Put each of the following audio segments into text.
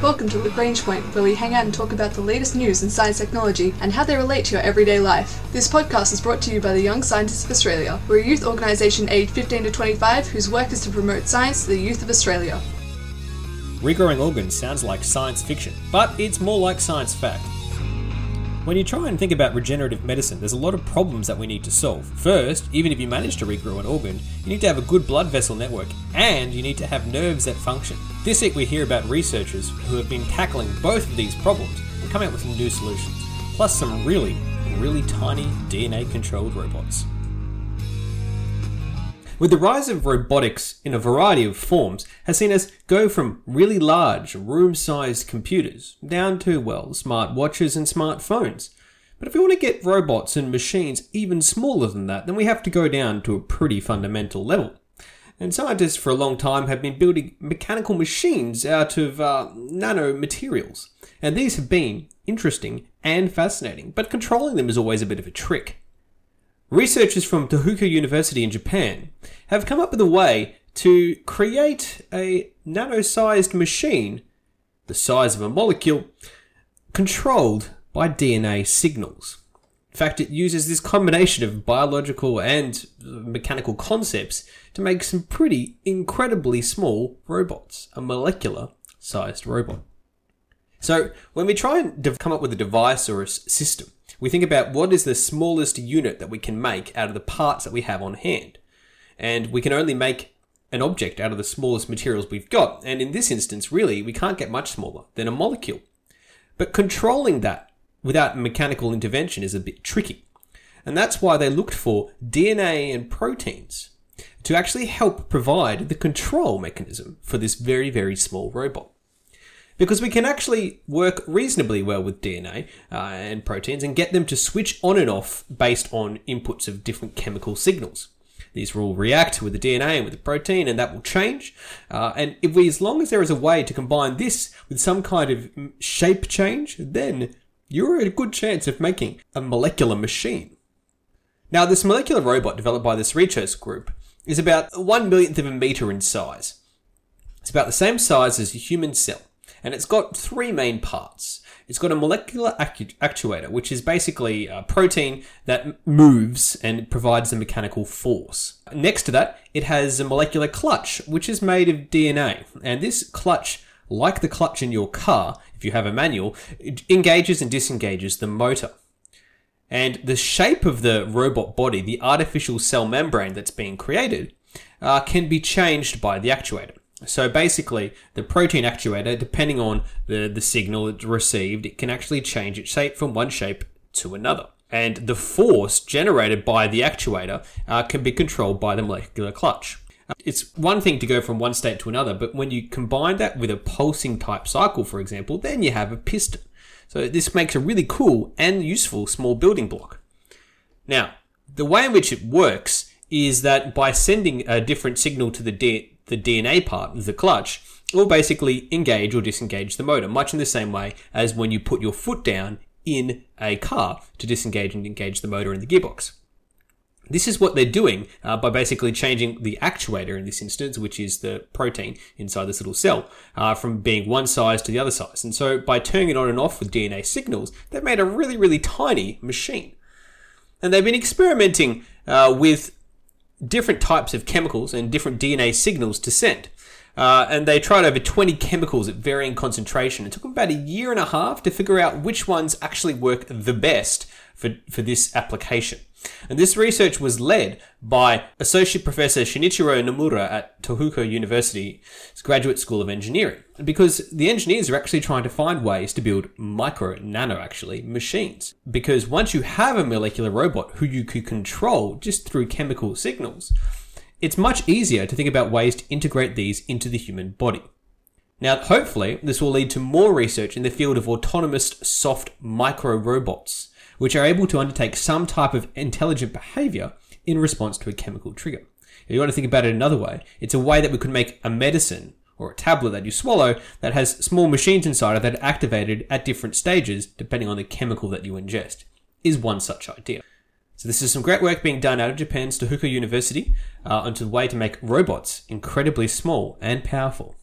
Welcome to Lagrange Point, where we hang out and talk about the latest news in science technology and how they relate to your everyday life. This podcast is brought to you by the Young Scientists of Australia. We're a youth organisation aged 15 to 25 whose work is to promote science to the youth of Australia. Regrowing organs sounds like science fiction, but it's more like science fact. When you try and think about regenerative medicine, there's a lot of problems that we need to solve. First, even if you manage to regrow an organ, you need to have a good blood vessel network and you need to have nerves that function. This week we hear about researchers who have been tackling both of these problems and coming up with some new solutions, plus some really, really tiny DNA controlled robots. With the rise of robotics in a variety of forms has seen us go from really large, room-sized computers down to, well, smart watches and smartphones. But if we want to get robots and machines even smaller than that, then we have to go down to a pretty fundamental level. And scientists for a long time have been building mechanical machines out of uh, nanomaterials. And these have been interesting and fascinating, but controlling them is always a bit of a trick. Researchers from Tohoku University in Japan have come up with a way to create a nano sized machine, the size of a molecule, controlled by DNA signals. In fact, it uses this combination of biological and mechanical concepts to make some pretty incredibly small robots, a molecular sized robot. So, when we try and come up with a device or a system, we think about what is the smallest unit that we can make out of the parts that we have on hand. And we can only make an object out of the smallest materials we've got. And in this instance, really, we can't get much smaller than a molecule. But controlling that without mechanical intervention is a bit tricky. And that's why they looked for DNA and proteins to actually help provide the control mechanism for this very, very small robot because we can actually work reasonably well with DNA uh, and proteins and get them to switch on and off based on inputs of different chemical signals. These will react with the DNA and with the protein, and that will change. Uh, and if we, as long as there is a way to combine this with some kind of shape change, then you're at a good chance of making a molecular machine. Now, this molecular robot developed by this research group is about one millionth of a meter in size. It's about the same size as a human cell and it's got three main parts. It's got a molecular actu- actuator, which is basically a protein that moves and provides a mechanical force. Next to that, it has a molecular clutch, which is made of DNA. And this clutch, like the clutch in your car, if you have a manual, engages and disengages the motor. And the shape of the robot body, the artificial cell membrane that's being created, uh, can be changed by the actuator. So basically, the protein actuator, depending on the, the signal it's received, it can actually change its shape from one shape to another. And the force generated by the actuator uh, can be controlled by the molecular clutch. It's one thing to go from one state to another, but when you combine that with a pulsing type cycle, for example, then you have a piston. So this makes a really cool and useful small building block. Now, the way in which it works is that by sending a different signal to the the DNA part, the clutch, will basically engage or disengage the motor, much in the same way as when you put your foot down in a car to disengage and engage the motor in the gearbox. This is what they're doing uh, by basically changing the actuator in this instance, which is the protein inside this little cell, uh, from being one size to the other size. And so by turning it on and off with DNA signals, they've made a really, really tiny machine. And they've been experimenting uh, with different types of chemicals and different DNA signals to send. Uh, and they tried over 20 chemicals at varying concentration. It took them about a year and a half to figure out which ones actually work the best for, for this application. And this research was led by Associate Professor Shinichiro Nomura at Tohoku University's Graduate School of Engineering. Because the engineers are actually trying to find ways to build micro, nano actually, machines. Because once you have a molecular robot who you could control just through chemical signals, it's much easier to think about ways to integrate these into the human body. Now, hopefully, this will lead to more research in the field of autonomous soft micro robots which are able to undertake some type of intelligent behavior in response to a chemical trigger. If you want to think about it another way, it's a way that we could make a medicine or a tablet that you swallow that has small machines inside it that are activated at different stages depending on the chemical that you ingest, is one such idea. So this is some great work being done out of Japan's Tohoku University uh, onto the way to make robots incredibly small and powerful.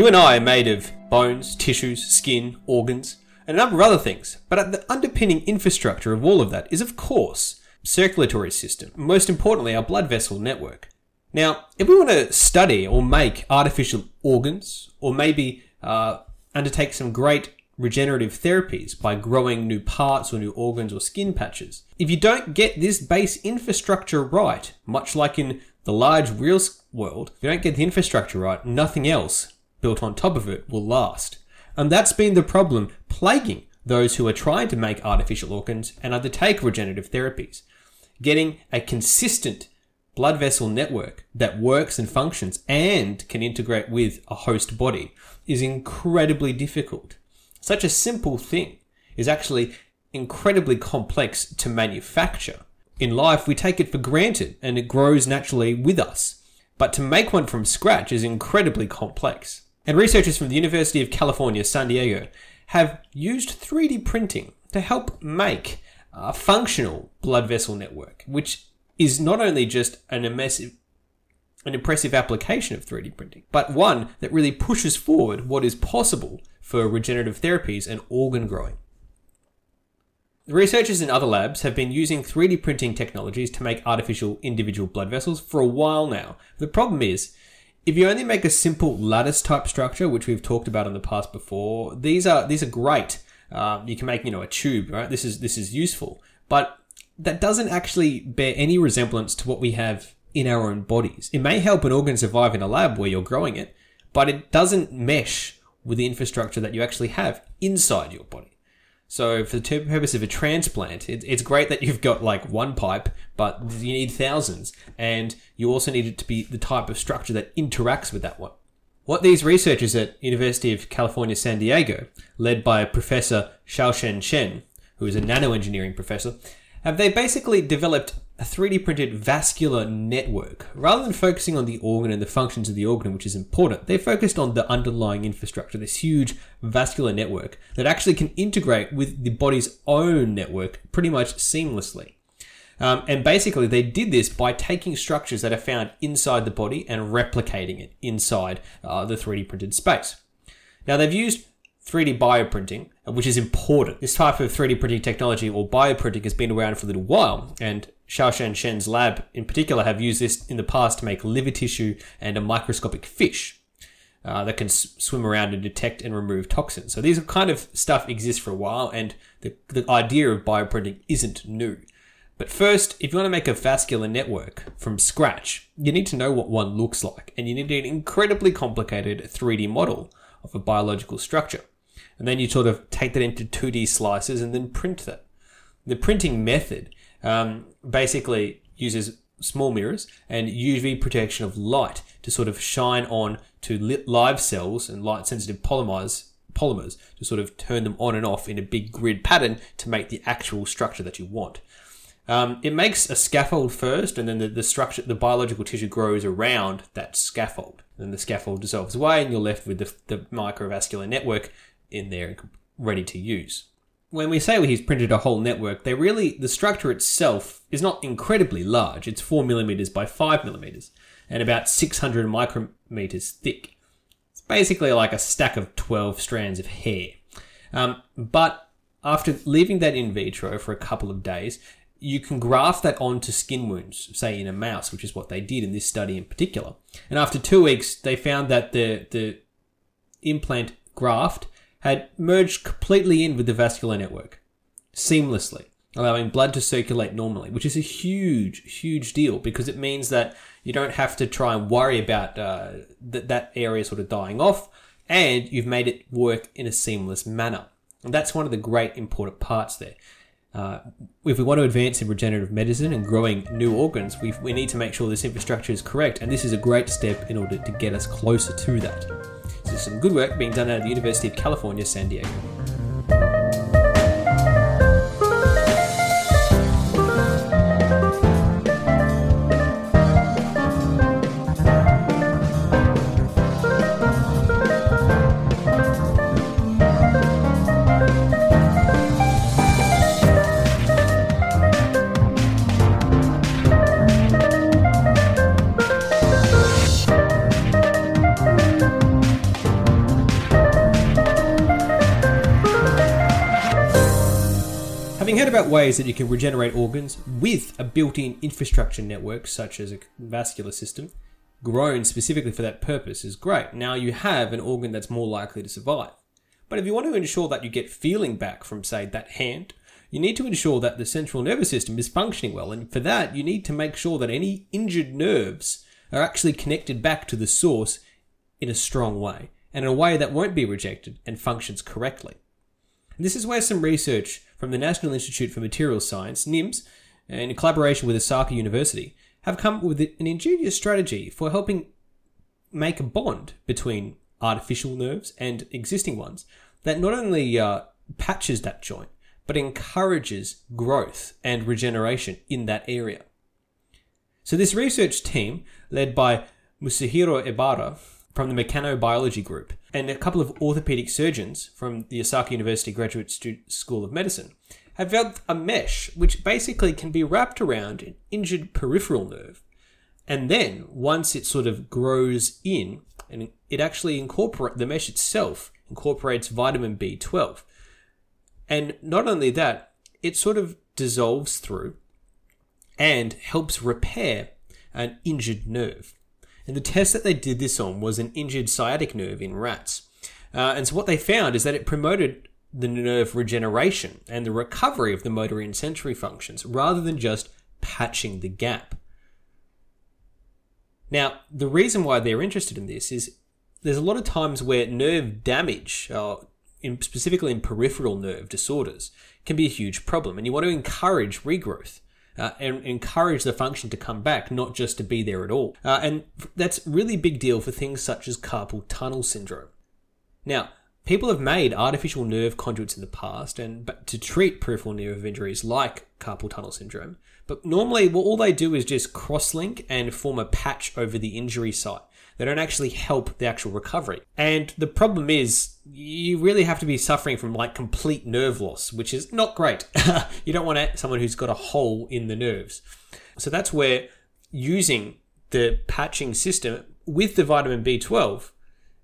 You and I are made of bones, tissues, skin, organs, and a number of other things. But the underpinning infrastructure of all of that is, of course, circulatory system. Most importantly, our blood vessel network. Now, if we want to study or make artificial organs, or maybe uh, undertake some great regenerative therapies by growing new parts or new organs or skin patches, if you don't get this base infrastructure right, much like in the large real world, if you don't get the infrastructure right, nothing else built on top of it will last. And that's been the problem plaguing those who are trying to make artificial organs and undertake regenerative therapies. Getting a consistent blood vessel network that works and functions and can integrate with a host body is incredibly difficult. Such a simple thing is actually incredibly complex to manufacture. In life, we take it for granted and it grows naturally with us. But to make one from scratch is incredibly complex. And researchers from the University of California, San Diego, have used 3D printing to help make a functional blood vessel network, which is not only just an immersive, an impressive application of 3D printing, but one that really pushes forward what is possible for regenerative therapies and organ growing. The researchers in other labs have been using 3D printing technologies to make artificial individual blood vessels for a while now. The problem is, if you only make a simple lattice type structure, which we've talked about in the past before, these are these are great. Uh, you can make you know a tube, right? This is this is useful, but that doesn't actually bear any resemblance to what we have in our own bodies. It may help an organ survive in a lab where you're growing it, but it doesn't mesh with the infrastructure that you actually have inside your body. So, for the purpose of a transplant, it, it's great that you've got like one pipe, but you need thousands, and you also need it to be the type of structure that interacts with that one. What these researchers at University of California, San Diego, led by Professor Shaochen Chen, who is a nanoengineering professor, have they basically developed a 3D printed vascular network. Rather than focusing on the organ and the functions of the organ, which is important, they focused on the underlying infrastructure, this huge vascular network that actually can integrate with the body's own network pretty much seamlessly. Um, and basically, they did this by taking structures that are found inside the body and replicating it inside uh, the 3D printed space. Now, they've used 3D bioprinting, which is important. This type of 3D printing technology or bioprinting has been around for a little while, and Shaochen Chen's lab in particular have used this in the past to make liver tissue and a microscopic fish uh, that can s- swim around and detect and remove toxins. So these kind of stuff exists for a while, and the, the idea of bioprinting isn't new. But first, if you want to make a vascular network from scratch, you need to know what one looks like, and you need an incredibly complicated 3D model of a biological structure. And then you sort of take that into 2D slices and then print that. The printing method um, basically uses small mirrors and UV protection of light to sort of shine on to live cells and light sensitive polymers polymers to sort of turn them on and off in a big grid pattern to make the actual structure that you want. Um, it makes a scaffold first, and then the, the, structure, the biological tissue grows around that scaffold. Then the scaffold dissolves away, and you're left with the, the microvascular network in there, ready to use when we say he's printed a whole network, they really the structure itself is not incredibly large. It's four millimeters by five millimeters and about 600 micrometers thick. It's basically like a stack of 12 strands of hair. Um, but after leaving that in vitro for a couple of days, you can graft that onto skin wounds, say in a mouse, which is what they did in this study in particular. And after two weeks, they found that the the implant graft had merged completely in with the vascular network, seamlessly, allowing blood to circulate normally, which is a huge, huge deal because it means that you don't have to try and worry about uh, th- that area sort of dying off, and you've made it work in a seamless manner. And that's one of the great important parts there. Uh, if we want to advance in regenerative medicine and growing new organs, we we need to make sure this infrastructure is correct, and this is a great step in order to get us closer to that. So some good work being done at the University of California, San Diego. About ways that you can regenerate organs with a built in infrastructure network, such as a vascular system, grown specifically for that purpose, is great. Now you have an organ that's more likely to survive. But if you want to ensure that you get feeling back from, say, that hand, you need to ensure that the central nervous system is functioning well. And for that, you need to make sure that any injured nerves are actually connected back to the source in a strong way, and in a way that won't be rejected and functions correctly. And this is where some research from the National Institute for Materials Science, NIMS, in collaboration with Osaka University, have come up with an ingenious strategy for helping make a bond between artificial nerves and existing ones that not only uh, patches that joint, but encourages growth and regeneration in that area. So, this research team, led by Mitsuhiro Ebara from the Mechanobiology Group, and a couple of orthopedic surgeons from the Osaka University Graduate School of Medicine have developed a mesh which basically can be wrapped around an injured peripheral nerve. And then once it sort of grows in, and it actually incorporate the mesh itself incorporates vitamin B12. And not only that, it sort of dissolves through and helps repair an injured nerve. And the test that they did this on was an injured sciatic nerve in rats. Uh, and so what they found is that it promoted the nerve regeneration and the recovery of the motor and sensory functions rather than just patching the gap. Now, the reason why they're interested in this is there's a lot of times where nerve damage, uh, in, specifically in peripheral nerve disorders, can be a huge problem, and you want to encourage regrowth uh, and encourage the function to come back, not just to be there at all. Uh, and that's really big deal for things such as carpal tunnel syndrome. Now, people have made artificial nerve conduits in the past and but to treat peripheral nerve injuries like carpal tunnel syndrome. But normally, well, all they do is just cross-link and form a patch over the injury site. They don't actually help the actual recovery. And the problem is, you really have to be suffering from like complete nerve loss, which is not great. you don't want someone who's got a hole in the nerves. So that's where using the patching system with the vitamin B12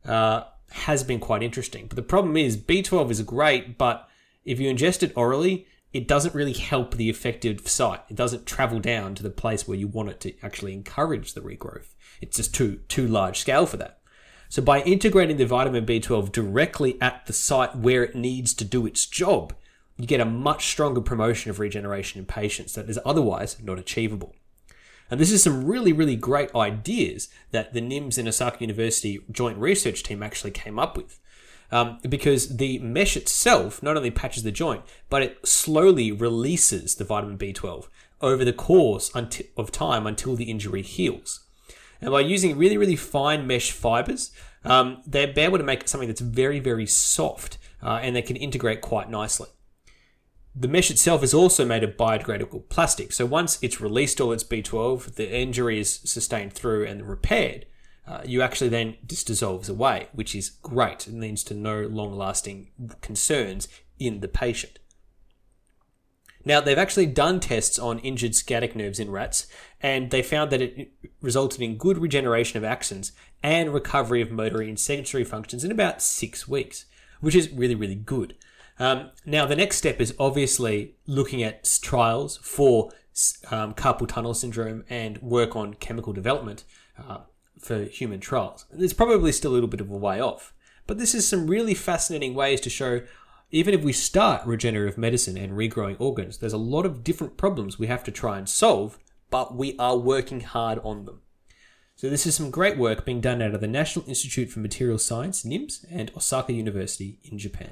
uh, has been quite interesting. But the problem is, B12 is great, but if you ingest it orally, it doesn't really help the affected site. It doesn't travel down to the place where you want it to actually encourage the regrowth. It's just too too large scale for that. So by integrating the vitamin B12 directly at the site where it needs to do its job, you get a much stronger promotion of regeneration in patients that is otherwise not achievable. And this is some really, really great ideas that the NIMS and Osaka University joint research team actually came up with. Um, because the mesh itself not only patches the joint, but it slowly releases the vitamin B12 over the course of time until the injury heals. And by using really, really fine mesh fibers, um, they're able to make something that's very, very soft uh, and they can integrate quite nicely. The mesh itself is also made of biodegradable plastic. So once it's released all its B12, the injury is sustained through and repaired, uh, you actually then just dissolves away, which is great. It leads to no long lasting concerns in the patient. Now, they've actually done tests on injured sciatic nerves in rats, and they found that it resulted in good regeneration of axons and recovery of motor and sensory functions in about six weeks, which is really, really good. Um, now, the next step is obviously looking at trials for um, carpal tunnel syndrome and work on chemical development uh, for human trials. There's probably still a little bit of a way off, but this is some really fascinating ways to show even if we start regenerative medicine and regrowing organs, there's a lot of different problems we have to try and solve, but we are working hard on them. So, this is some great work being done out of the National Institute for Material Science, NIMS, and Osaka University in Japan.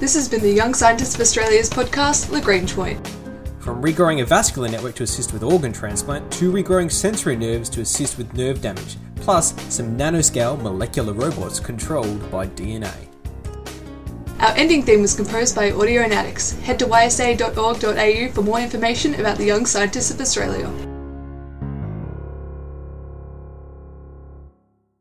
This has been the Young Scientists of Australia's podcast, Lagrange Point. From regrowing a vascular network to assist with organ transplant, to regrowing sensory nerves to assist with nerve damage, plus some nanoscale molecular robots controlled by DNA. Our ending theme was composed by Audionautics. Head to ysa.org.au for more information about the Young Scientists of Australia.